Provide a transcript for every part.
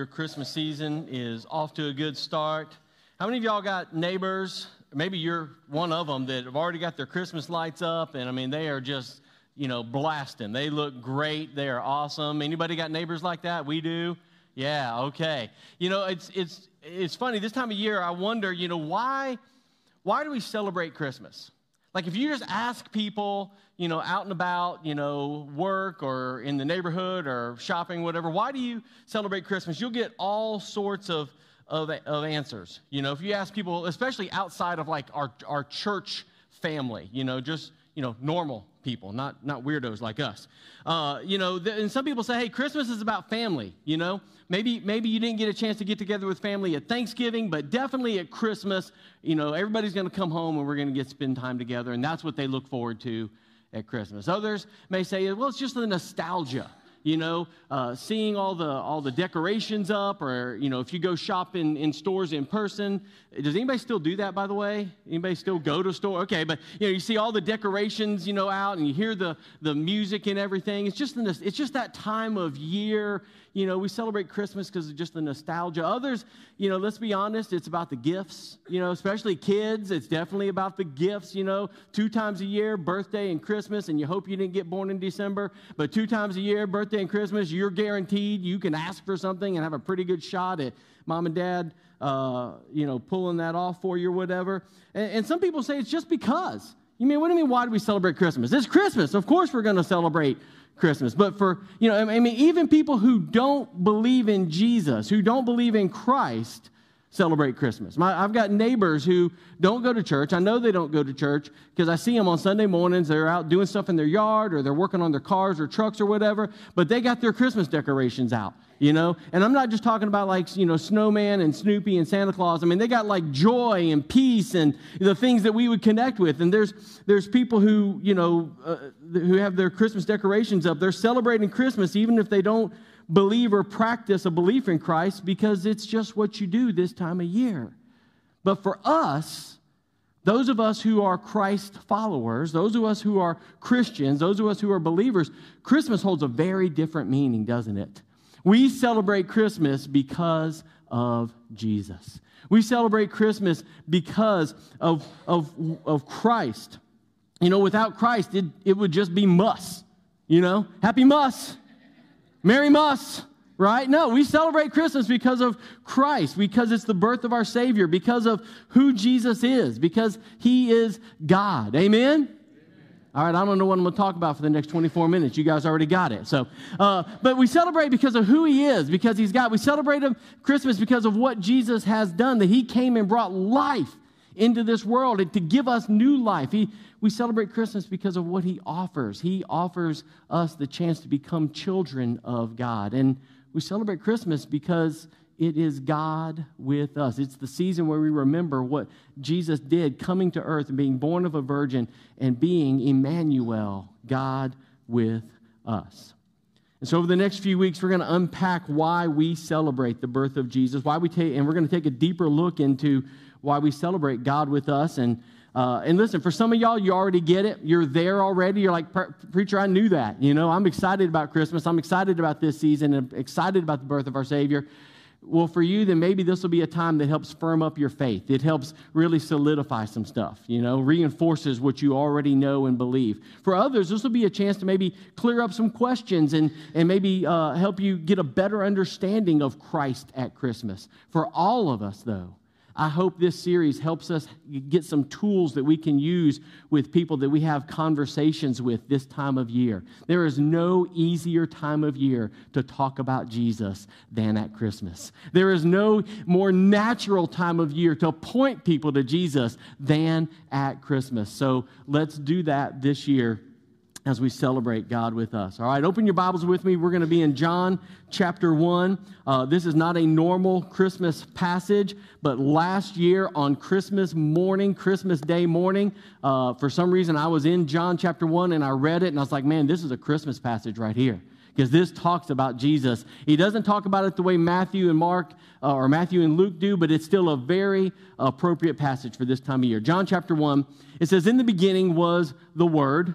Your Christmas season is off to a good start. How many of y'all got neighbors? Maybe you're one of them that have already got their Christmas lights up, and I mean, they are just, you know, blasting. They look great. They are awesome. Anybody got neighbors like that? We do. Yeah, okay. You know, it's it's it's funny. This time of year, I wonder, you know, why why do we celebrate Christmas? Like if you just ask people, you know, out and about, you know, work or in the neighborhood or shopping, whatever, why do you celebrate Christmas? You'll get all sorts of, of, of answers. You know, if you ask people, especially outside of like our, our church family, you know, just, you know, normal people, not, not weirdos like us. Uh, you know, and some people say, hey, Christmas is about family, you know. Maybe, maybe you didn't get a chance to get together with family at Thanksgiving, but definitely at Christmas, you know, everybody's going to come home and we're going to get spend time together, and that's what they look forward to at Christmas. Others may say, well, it's just the nostalgia you know, uh, seeing all the all the decorations up, or you know, if you go shop in, stores in person. Does anybody still do that, by the way? Anybody still go to store? Okay, but you know, you see all the decorations, you know, out, and you hear the the music and everything. It's just the, it's just that time of year. You know, we celebrate Christmas because of just the nostalgia. Others, you know, let's be honest, it's about the gifts. You know, especially kids, it's definitely about the gifts. You know, two times a year, birthday and Christmas, and you hope you didn't get born in December, but two times a year, birthday and Christmas, you're guaranteed you can ask for something and have a pretty good shot at mom and dad, uh, you know, pulling that off for you or whatever. And, and some people say it's just because. You mean, what do you mean, why do we celebrate Christmas? It's Christmas. Of course we're going to celebrate Christmas. But for, you know, I mean, even people who don't believe in Jesus, who don't believe in Christ, celebrate Christmas. My, I've got neighbors who don't go to church. I know they don't go to church because I see them on Sunday mornings. They're out doing stuff in their yard or they're working on their cars or trucks or whatever, but they got their Christmas decorations out, you know? And I'm not just talking about like, you know, Snowman and Snoopy and Santa Claus. I mean, they got like joy and peace and the things that we would connect with. And there's, there's people who, you know, uh, who have their Christmas decorations up. They're celebrating Christmas even if they don't believe or practice a belief in Christ because it's just what you do this time of year. But for us, those of us who are Christ followers, those of us who are Christians, those of us who are believers, Christmas holds a very different meaning, doesn't it? We celebrate Christmas because of Jesus. We celebrate Christmas because of, of, of Christ. You know, without Christ, it, it would just be muss. You know, happy muss. Merry Muss, right? No, we celebrate Christmas because of Christ, because it's the birth of our Savior, because of who Jesus is, because He is God. Amen? All right, I don't know what I'm going to talk about for the next 24 minutes. You guys already got it. So, uh, but we celebrate because of who He is, because He's God. We celebrate Christmas because of what Jesus has done, that He came and brought life into this world and to give us new life. He, we celebrate Christmas because of what He offers. He offers us the chance to become children of God. And we celebrate Christmas because it is God with us. It's the season where we remember what Jesus did coming to earth and being born of a virgin and being Emmanuel, God with us. And so, over the next few weeks, we're going to unpack why we celebrate the birth of Jesus, why we take, and we're going to take a deeper look into why we celebrate God with us. And, uh, and listen, for some of y'all, you already get it. You're there already. You're like, Preacher, I knew that. You know, I'm excited about Christmas. I'm excited about this season excited about the birth of our Savior. Well, for you, then maybe this will be a time that helps firm up your faith. It helps really solidify some stuff, you know, reinforces what you already know and believe. For others, this will be a chance to maybe clear up some questions and, and maybe uh, help you get a better understanding of Christ at Christmas. For all of us, though, I hope this series helps us get some tools that we can use with people that we have conversations with this time of year. There is no easier time of year to talk about Jesus than at Christmas. There is no more natural time of year to point people to Jesus than at Christmas. So let's do that this year as we celebrate God with us. All right, open your Bibles with me. We're going to be in John chapter 1. Uh, this is not a normal Christmas passage, but last year on Christmas morning, Christmas Day morning, uh, for some reason I was in John chapter 1 and I read it and I was like, man, this is a Christmas passage right here. Because this talks about Jesus. He doesn't talk about it the way Matthew and Mark uh, or Matthew and Luke do, but it's still a very appropriate passage for this time of year. John chapter 1, it says, In the beginning was the Word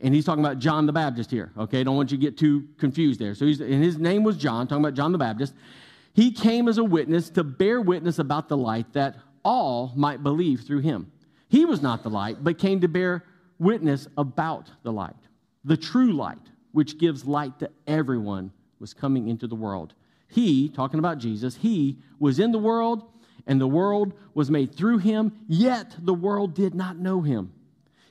and he's talking about John the Baptist here. Okay, don't want you to get too confused there. So, he's, and his name was John, talking about John the Baptist. He came as a witness to bear witness about the light that all might believe through him. He was not the light, but came to bear witness about the light. The true light, which gives light to everyone, was coming into the world. He, talking about Jesus, he was in the world and the world was made through him, yet the world did not know him.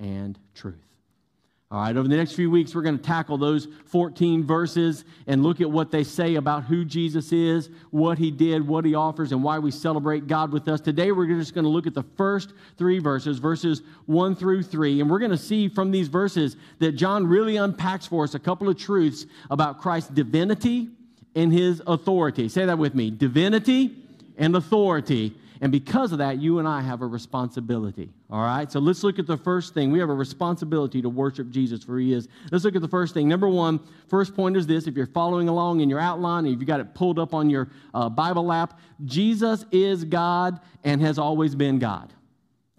and truth. All right, over the next few weeks, we're going to tackle those 14 verses and look at what they say about who Jesus is, what he did, what he offers, and why we celebrate God with us. Today, we're just going to look at the first three verses, verses 1 through 3. And we're going to see from these verses that John really unpacks for us a couple of truths about Christ's divinity and his authority. Say that with me divinity and authority. And because of that, you and I have a responsibility. All right? So let's look at the first thing. We have a responsibility to worship Jesus for he is. Let's look at the first thing. Number one, first point is this. If you're following along in your outline, if you've got it pulled up on your uh, Bible app, Jesus is God and has always been God.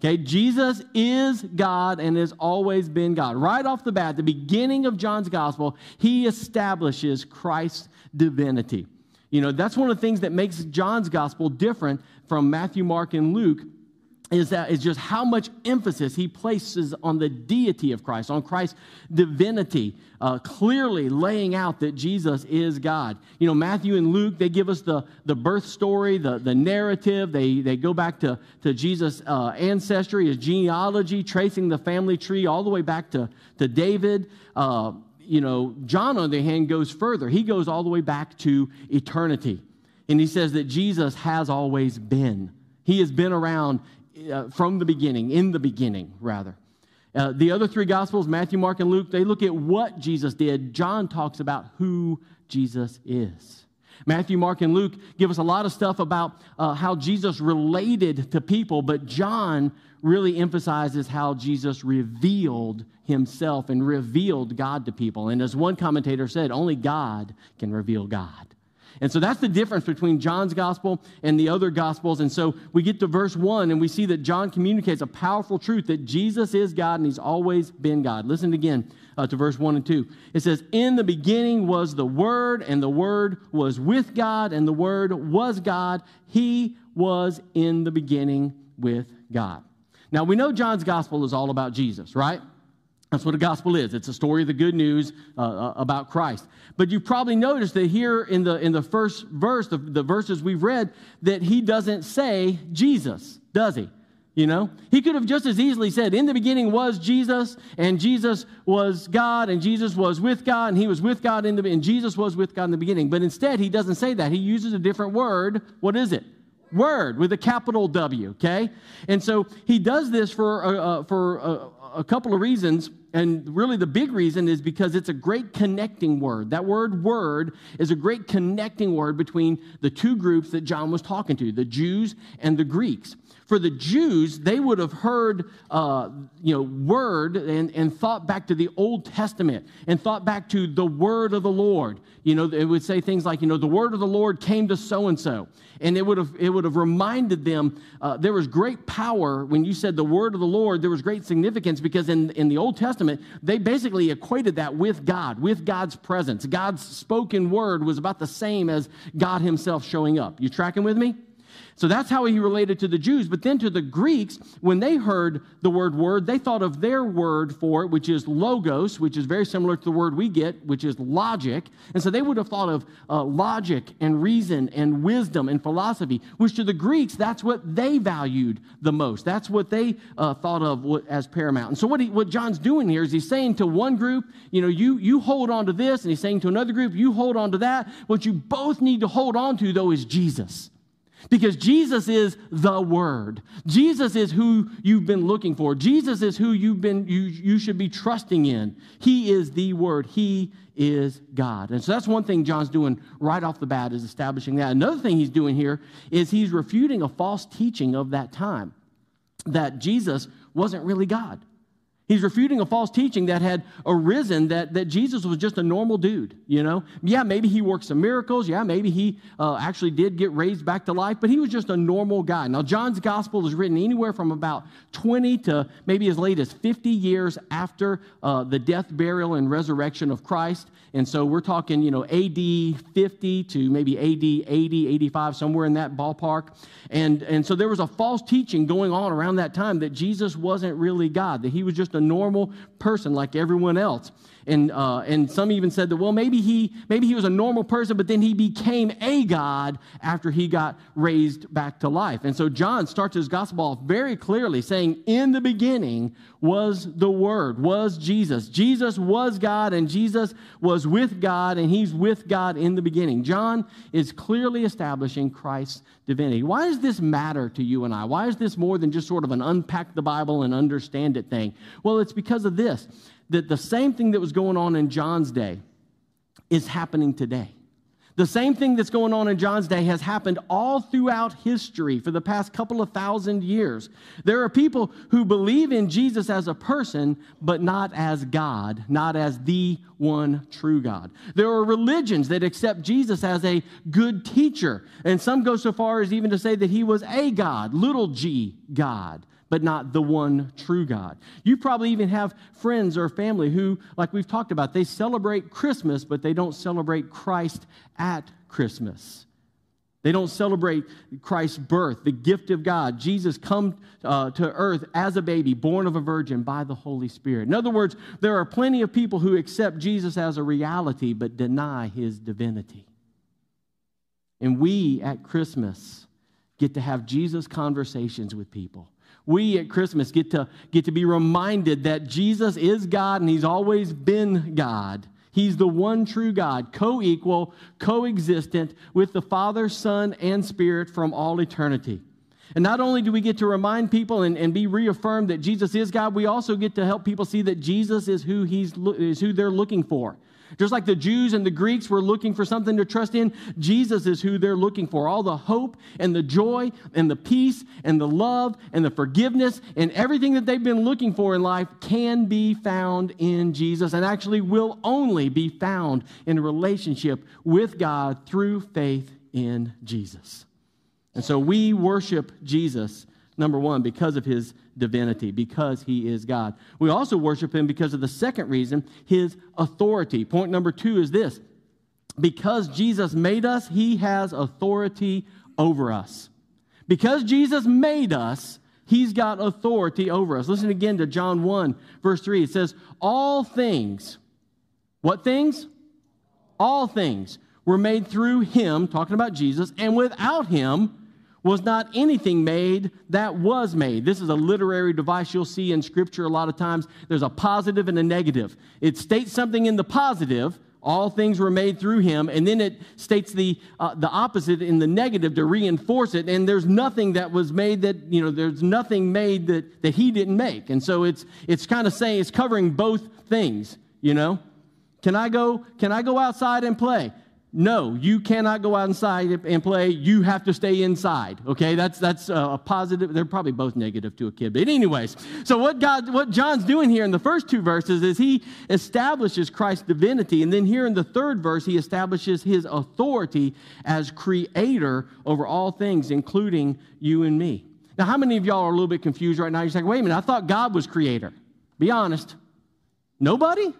Okay, Jesus is God and has always been God. Right off the bat, the beginning of John's gospel, he establishes Christ's divinity. You know, that's one of the things that makes John's gospel different from Matthew, Mark, and Luke is that is just how much emphasis he places on the deity of Christ, on Christ's divinity, uh, clearly laying out that Jesus is God. You know, Matthew and Luke, they give us the, the birth story, the, the narrative. They, they go back to, to Jesus' uh, ancestry, his genealogy, tracing the family tree all the way back to, to David. Uh, you know, John, on the hand, goes further. He goes all the way back to eternity. And he says that Jesus has always been. He has been around uh, from the beginning, in the beginning, rather. Uh, the other three Gospels, Matthew, Mark, and Luke, they look at what Jesus did. John talks about who Jesus is. Matthew, Mark, and Luke give us a lot of stuff about uh, how Jesus related to people, but John really emphasizes how Jesus revealed himself and revealed God to people. And as one commentator said, only God can reveal God. And so that's the difference between John's gospel and the other gospels. And so we get to verse 1 and we see that John communicates a powerful truth that Jesus is God and he's always been God. Listen again uh, to verse 1 and 2. It says, In the beginning was the Word, and the Word was with God, and the Word was God. He was in the beginning with God. Now we know John's gospel is all about Jesus, right? That's what a gospel is. It's a story of the good news uh, uh, about Christ. But you've probably noticed that here in the, in the first verse, the, the verses we've read, that he doesn't say Jesus, does he? You know, he could have just as easily said, In the beginning was Jesus, and Jesus was God, and Jesus was with God, and he was with God in the and Jesus was with God in the beginning. But instead, he doesn't say that. He uses a different word. What is it? Word with a capital W, okay? And so he does this for, uh, for uh, a couple of reasons. And really, the big reason is because it's a great connecting word. That word, word, is a great connecting word between the two groups that John was talking to, the Jews and the Greeks. For the Jews, they would have heard, uh, you know, word and, and thought back to the Old Testament and thought back to the word of the Lord. You know, it would say things like, you know, the word of the Lord came to so and so. And it would have, it would have reminded them uh, there was great power when you said the word of the Lord, there was great significance because in, in the Old Testament, they basically equated that with God, with God's presence. God's spoken word was about the same as God Himself showing up. You tracking with me? So that's how he related to the Jews. But then to the Greeks, when they heard the word word, they thought of their word for it, which is logos, which is very similar to the word we get, which is logic. And so they would have thought of uh, logic and reason and wisdom and philosophy, which to the Greeks, that's what they valued the most. That's what they uh, thought of as paramount. And so what, he, what John's doing here is he's saying to one group, you know, you, you hold on to this, and he's saying to another group, you hold on to that. What you both need to hold on to, though, is Jesus. Because Jesus is the Word. Jesus is who you've been looking for. Jesus is who you've been, you, you should be trusting in. He is the Word. He is God. And so that's one thing John's doing right off the bat is establishing that. Another thing he's doing here is he's refuting a false teaching of that time that Jesus wasn't really God. He's refuting a false teaching that had arisen that, that Jesus was just a normal dude, you know? Yeah, maybe he worked some miracles. Yeah, maybe he uh, actually did get raised back to life, but he was just a normal guy. Now, John's gospel is written anywhere from about 20 to maybe as late as 50 years after uh, the death, burial, and resurrection of Christ. And so we're talking, you know, AD 50 to maybe AD 80, 85, somewhere in that ballpark. And, and so there was a false teaching going on around that time that Jesus wasn't really God, that he was just a normal person like everyone else. And, uh, and some even said that, well, maybe he, maybe he was a normal person, but then he became a God after he got raised back to life. And so John starts his gospel off very clearly saying, In the beginning was the Word, was Jesus. Jesus was God, and Jesus was with God, and he's with God in the beginning. John is clearly establishing Christ's divinity. Why does this matter to you and I? Why is this more than just sort of an unpack the Bible and understand it thing? Well, it's because of this that the same thing that was going on in John's day is happening today. The same thing that's going on in John's day has happened all throughout history for the past couple of thousand years. There are people who believe in Jesus as a person, but not as God, not as the one true God. There are religions that accept Jesus as a good teacher, and some go so far as even to say that he was a God, little g God but not the one true God. You probably even have friends or family who, like we've talked about, they celebrate Christmas, but they don't celebrate Christ at Christmas. They don't celebrate Christ's birth, the gift of God. Jesus come uh, to earth as a baby, born of a virgin by the Holy Spirit. In other words, there are plenty of people who accept Jesus as a reality but deny his divinity. And we at Christmas get to have Jesus conversations with people we at Christmas get to, get to be reminded that Jesus is God and He's always been God. He's the one true God, co equal, coexistent with the Father, Son, and Spirit from all eternity. And not only do we get to remind people and, and be reaffirmed that Jesus is God, we also get to help people see that Jesus is who, he's, is who they're looking for. Just like the Jews and the Greeks were looking for something to trust in, Jesus is who they're looking for. All the hope and the joy and the peace and the love and the forgiveness and everything that they've been looking for in life can be found in Jesus and actually will only be found in a relationship with God through faith in Jesus. And so we worship Jesus, number one, because of his divinity, because he is God. We also worship him because of the second reason, his authority. Point number two is this because Jesus made us, he has authority over us. Because Jesus made us, he's got authority over us. Listen again to John 1, verse 3. It says, All things, what things? All things were made through him, talking about Jesus, and without him, was not anything made that was made. This is a literary device you'll see in Scripture a lot of times. There's a positive and a negative. It states something in the positive, all things were made through him, and then it states the, uh, the opposite in the negative to reinforce it. And there's nothing that was made that, you know, there's nothing made that, that he didn't make. And so it's, it's kind of saying, it's covering both things, you know? Can I go, can I go outside and play? No, you cannot go outside and play. You have to stay inside. Okay, that's that's uh, a positive. They're probably both negative to a kid, but anyways. So what God, what John's doing here in the first two verses is he establishes Christ's divinity, and then here in the third verse he establishes his authority as creator over all things, including you and me. Now, how many of y'all are a little bit confused right now? You're saying, "Wait a minute, I thought God was creator." Be honest. Nobody.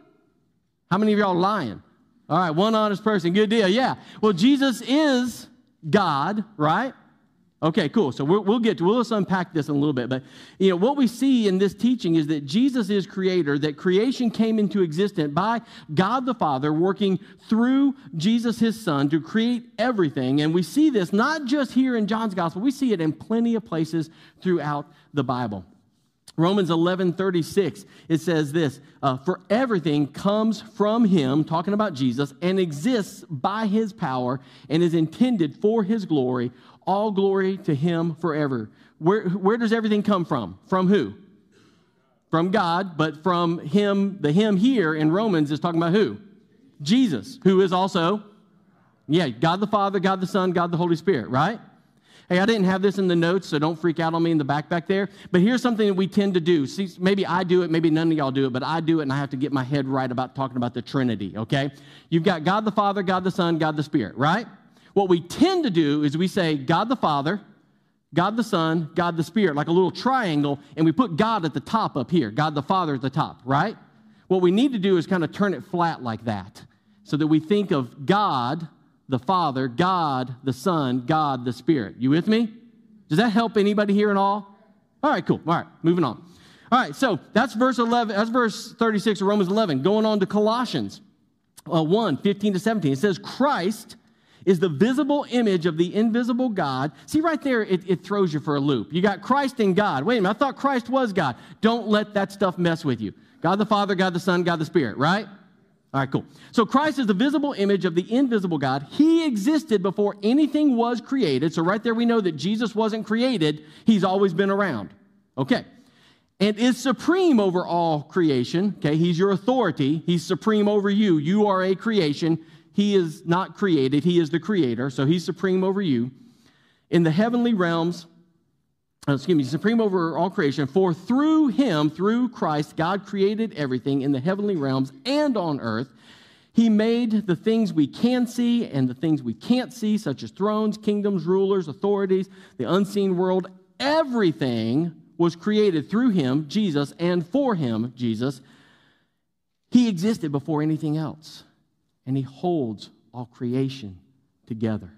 How many of y'all lying? All right, one honest person. Good deal. Yeah. Well, Jesus is God, right? Okay, cool. So we'll, we'll get to, we'll just unpack this in a little bit. But, you know, what we see in this teaching is that Jesus is creator, that creation came into existence by God the Father working through Jesus, his son, to create everything. And we see this not just here in John's gospel, we see it in plenty of places throughout the Bible. Romans 11 36, it says this uh, For everything comes from him, talking about Jesus, and exists by his power and is intended for his glory. All glory to him forever. Where, where does everything come from? From who? From God, but from him, the him here in Romans is talking about who? Jesus, who is also, yeah, God the Father, God the Son, God the Holy Spirit, right? Hey, I didn't have this in the notes, so don't freak out on me in the back there. But here's something that we tend to do. See, maybe I do it, maybe none of y'all do it, but I do it, and I have to get my head right about talking about the Trinity, okay? You've got God the Father, God the Son, God the Spirit, right? What we tend to do is we say God the Father, God the Son, God the Spirit, like a little triangle, and we put God at the top up here, God the Father at the top, right? What we need to do is kind of turn it flat like that so that we think of God the Father, God the Son, God the Spirit. You with me? Does that help anybody here at all? All right, cool. All right, moving on. All right, so that's verse 11, that's verse 36 of Romans 11. Going on to Colossians uh, 1 15 to 17. It says, Christ is the visible image of the invisible God. See, right there, it, it throws you for a loop. You got Christ and God. Wait a minute, I thought Christ was God. Don't let that stuff mess with you. God the Father, God the Son, God the Spirit, right? All right, cool. So Christ is the visible image of the invisible God. He existed before anything was created. So right there we know that Jesus wasn't created, he's always been around. Okay. And is supreme over all creation. Okay, he's your authority. He's supreme over you. You are a creation. He is not created, he is the creator. So he's supreme over you. In the heavenly realms, Uh, excuse me, supreme over all creation. For through him, through Christ, God created everything in the heavenly realms and on earth. He made the things we can see and the things we can't see, such as thrones, kingdoms, rulers, authorities, the unseen world. Everything was created through him, Jesus, and for him, Jesus. He existed before anything else, and he holds all creation together.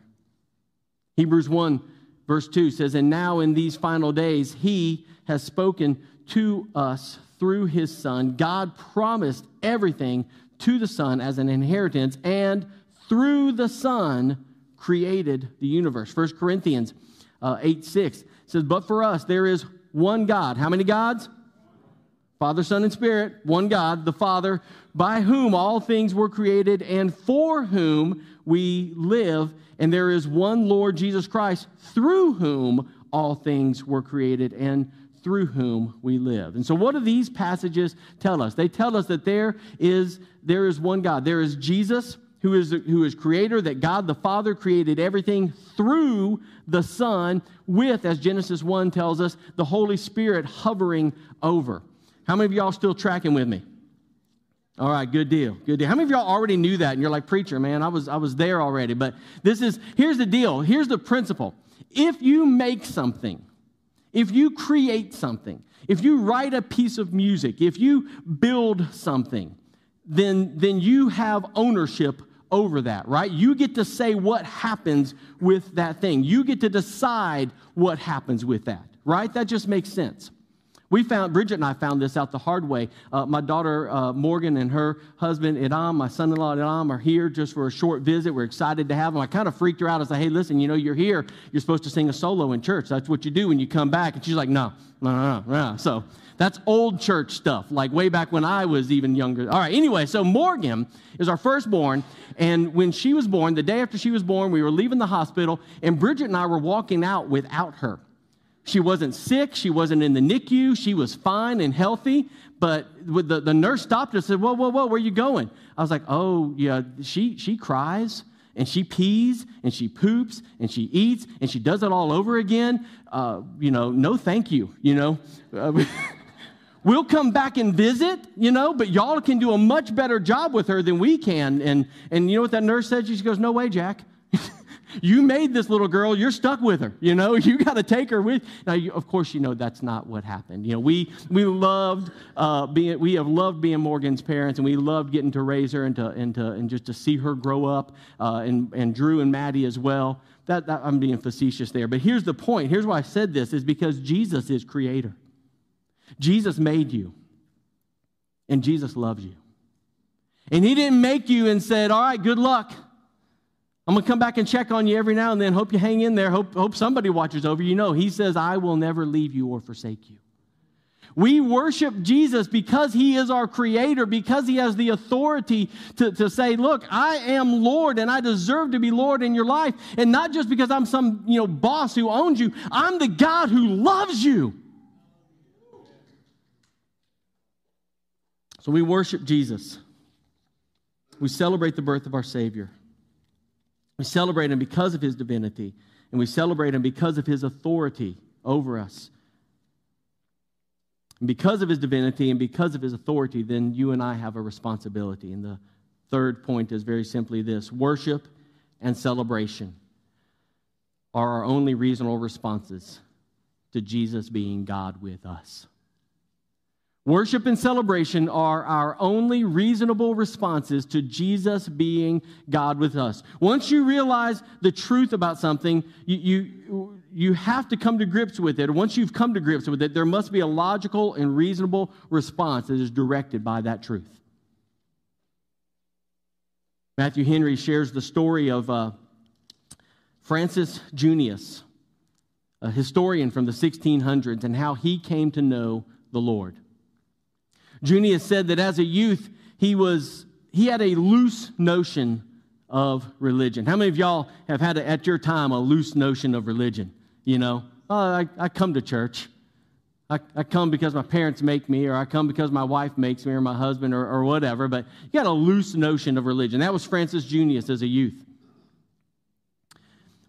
Hebrews 1 Verse 2 says, And now in these final days, he has spoken to us through his Son. God promised everything to the Son as an inheritance, and through the Son created the universe. 1 Corinthians uh, 8 6 says, But for us, there is one God. How many gods? Father, Son, and Spirit, one God, the Father, by whom all things were created and for whom we live and there is one Lord Jesus Christ through whom all things were created and through whom we live. And so what do these passages tell us? They tell us that there is there is one God. There is Jesus who is who is creator that God the Father created everything through the Son with as Genesis 1 tells us the Holy Spirit hovering over. How many of y'all still tracking with me? All right, good deal. Good deal. How many of y'all already knew that and you're like, preacher, man, I was I was there already. But this is here's the deal. Here's the principle. If you make something, if you create something, if you write a piece of music, if you build something, then then you have ownership over that, right? You get to say what happens with that thing. You get to decide what happens with that, right? That just makes sense. We found, Bridget and I found this out the hard way. Uh, my daughter uh, Morgan and her husband Idam, my son in law Idam, are here just for a short visit. We're excited to have them. I kind of freaked her out. I said, hey, listen, you know, you're here. You're supposed to sing a solo in church. That's what you do when you come back. And she's like, no, no, no, no. no. So that's old church stuff, like way back when I was even younger. All right, anyway, so Morgan is our firstborn. And when she was born, the day after she was born, we were leaving the hospital, and Bridget and I were walking out without her. She wasn't sick. She wasn't in the NICU. She was fine and healthy. But the, the nurse stopped her and said, Whoa, whoa, whoa, where are you going? I was like, Oh, yeah, she, she cries and she pees and she poops and she eats and she does it all over again. Uh, you know, no thank you, you know. We'll come back and visit, you know, but y'all can do a much better job with her than we can. And, and you know what that nurse said? She goes, No way, Jack. You made this little girl, you're stuck with her. You know, you got to take her with. Now, you, of course, you know that's not what happened. You know, we, we loved uh, being, we have loved being Morgan's parents, and we loved getting to raise her and, to, and, to, and just to see her grow up, uh, and, and Drew and Maddie as well. That, that, I'm being facetious there. But here's the point. Here's why I said this is because Jesus is creator. Jesus made you, and Jesus loves you. And he didn't make you and said, All right, good luck. I'm going to come back and check on you every now and then. Hope you hang in there. Hope, hope somebody watches over you. No, he says, I will never leave you or forsake you. We worship Jesus because he is our creator, because he has the authority to, to say, Look, I am Lord and I deserve to be Lord in your life. And not just because I'm some you know, boss who owns you, I'm the God who loves you. So we worship Jesus. We celebrate the birth of our Savior. We celebrate him because of his divinity, and we celebrate him because of his authority over us. And because of his divinity and because of his authority, then you and I have a responsibility. And the third point is very simply this worship and celebration are our only reasonable responses to Jesus being God with us. Worship and celebration are our only reasonable responses to Jesus being God with us. Once you realize the truth about something, you, you, you have to come to grips with it. Once you've come to grips with it, there must be a logical and reasonable response that is directed by that truth. Matthew Henry shares the story of uh, Francis Junius, a historian from the 1600s, and how he came to know the Lord. Junius said that as a youth, he was he had a loose notion of religion. How many of y'all have had a, at your time a loose notion of religion? You know, oh, I, I come to church. I, I, come because my parents make me, or I come because my wife makes me, or my husband, or, or whatever. But you got a loose notion of religion. That was Francis Junius as a youth.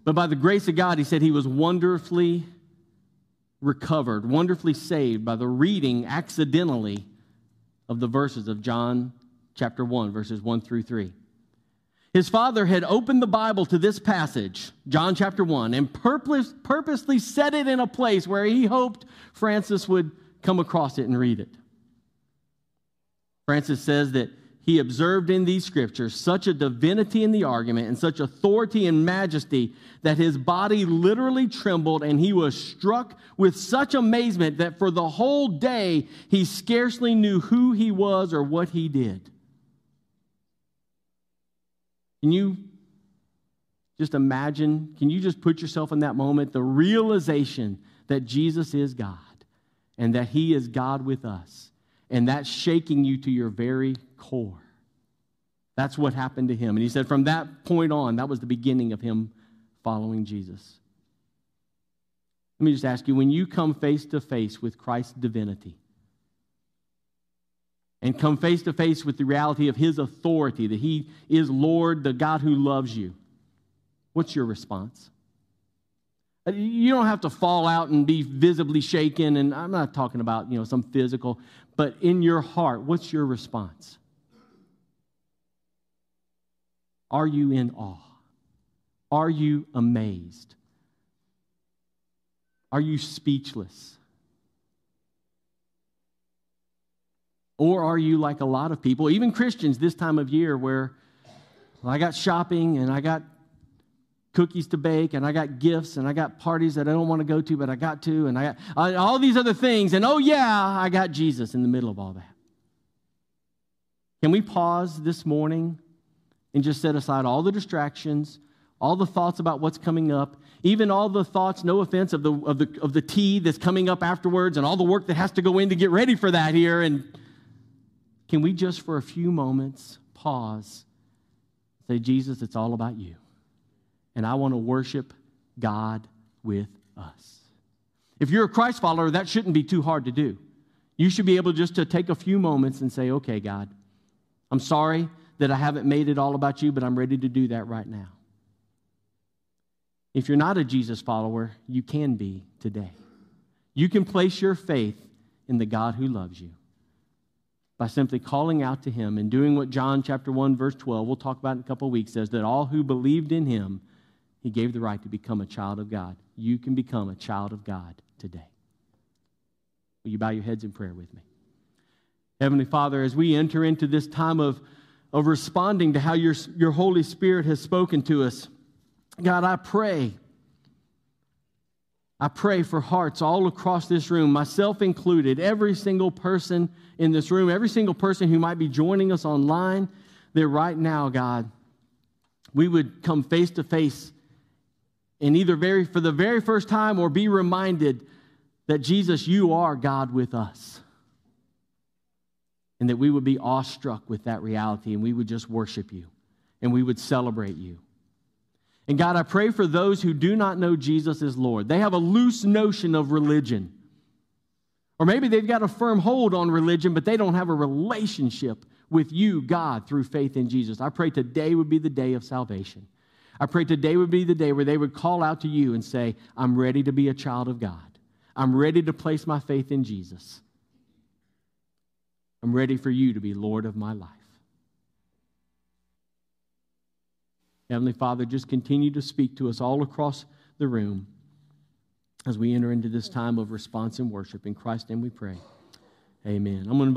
But by the grace of God, he said he was wonderfully recovered, wonderfully saved by the reading accidentally of the verses of John chapter 1, verses 1 through 3. His father had opened the Bible to this passage, John chapter 1, and purpose, purposely set it in a place where he hoped Francis would come across it and read it. Francis says that he observed in these scriptures such a divinity in the argument and such authority and majesty that his body literally trembled and he was struck with such amazement that for the whole day he scarcely knew who he was or what he did. Can you just imagine? Can you just put yourself in that moment? The realization that Jesus is God and that he is God with us and that's shaking you to your very core. That's what happened to him. And he said, from that point on, that was the beginning of him following Jesus. Let me just ask you when you come face to face with Christ's divinity and come face to face with the reality of his authority, that he is Lord, the God who loves you, what's your response? Uh, you don't have to fall out and be visibly shaken, and I'm not talking about you know some physical, but in your heart, what's your response? Are you in awe? Are you amazed? Are you speechless? Or are you like a lot of people, even Christians this time of year, where well, I got shopping and I got cookies to bake and I got gifts and I got parties that I don't want to go to, but I got to, and I got uh, all these other things. And oh, yeah, I got Jesus in the middle of all that. Can we pause this morning and just set aside all the distractions, all the thoughts about what's coming up, even all the thoughts, no offense, of the, of the, of the tea that's coming up afterwards and all the work that has to go in to get ready for that here. And can we just for a few moments pause, say, Jesus, it's all about you. And I want to worship God with us. If you're a Christ follower, that shouldn't be too hard to do. You should be able just to take a few moments and say, okay, God, I'm sorry that I haven't made it all about you, but I'm ready to do that right now. If you're not a Jesus follower, you can be today. You can place your faith in the God who loves you by simply calling out to him and doing what John chapter 1 verse 12 we'll talk about in a couple of weeks says that all who believed in him He gave the right to become a child of God. You can become a child of God today. Will you bow your heads in prayer with me? Heavenly Father, as we enter into this time of, of responding to how your, your Holy Spirit has spoken to us, God, I pray. I pray for hearts all across this room, myself included, every single person in this room, every single person who might be joining us online, that right now, God, we would come face to face and either very for the very first time or be reminded that Jesus, you are God with us. And that we would be awestruck with that reality and we would just worship you and we would celebrate you. And God, I pray for those who do not know Jesus as Lord. They have a loose notion of religion. Or maybe they've got a firm hold on religion, but they don't have a relationship with you, God, through faith in Jesus. I pray today would be the day of salvation. I pray today would be the day where they would call out to you and say, I'm ready to be a child of God. I'm ready to place my faith in Jesus. I'm ready for you to be Lord of my life. Heavenly Father, just continue to speak to us all across the room as we enter into this time of response and worship. In Christ's name we pray. Amen. I'm going to invite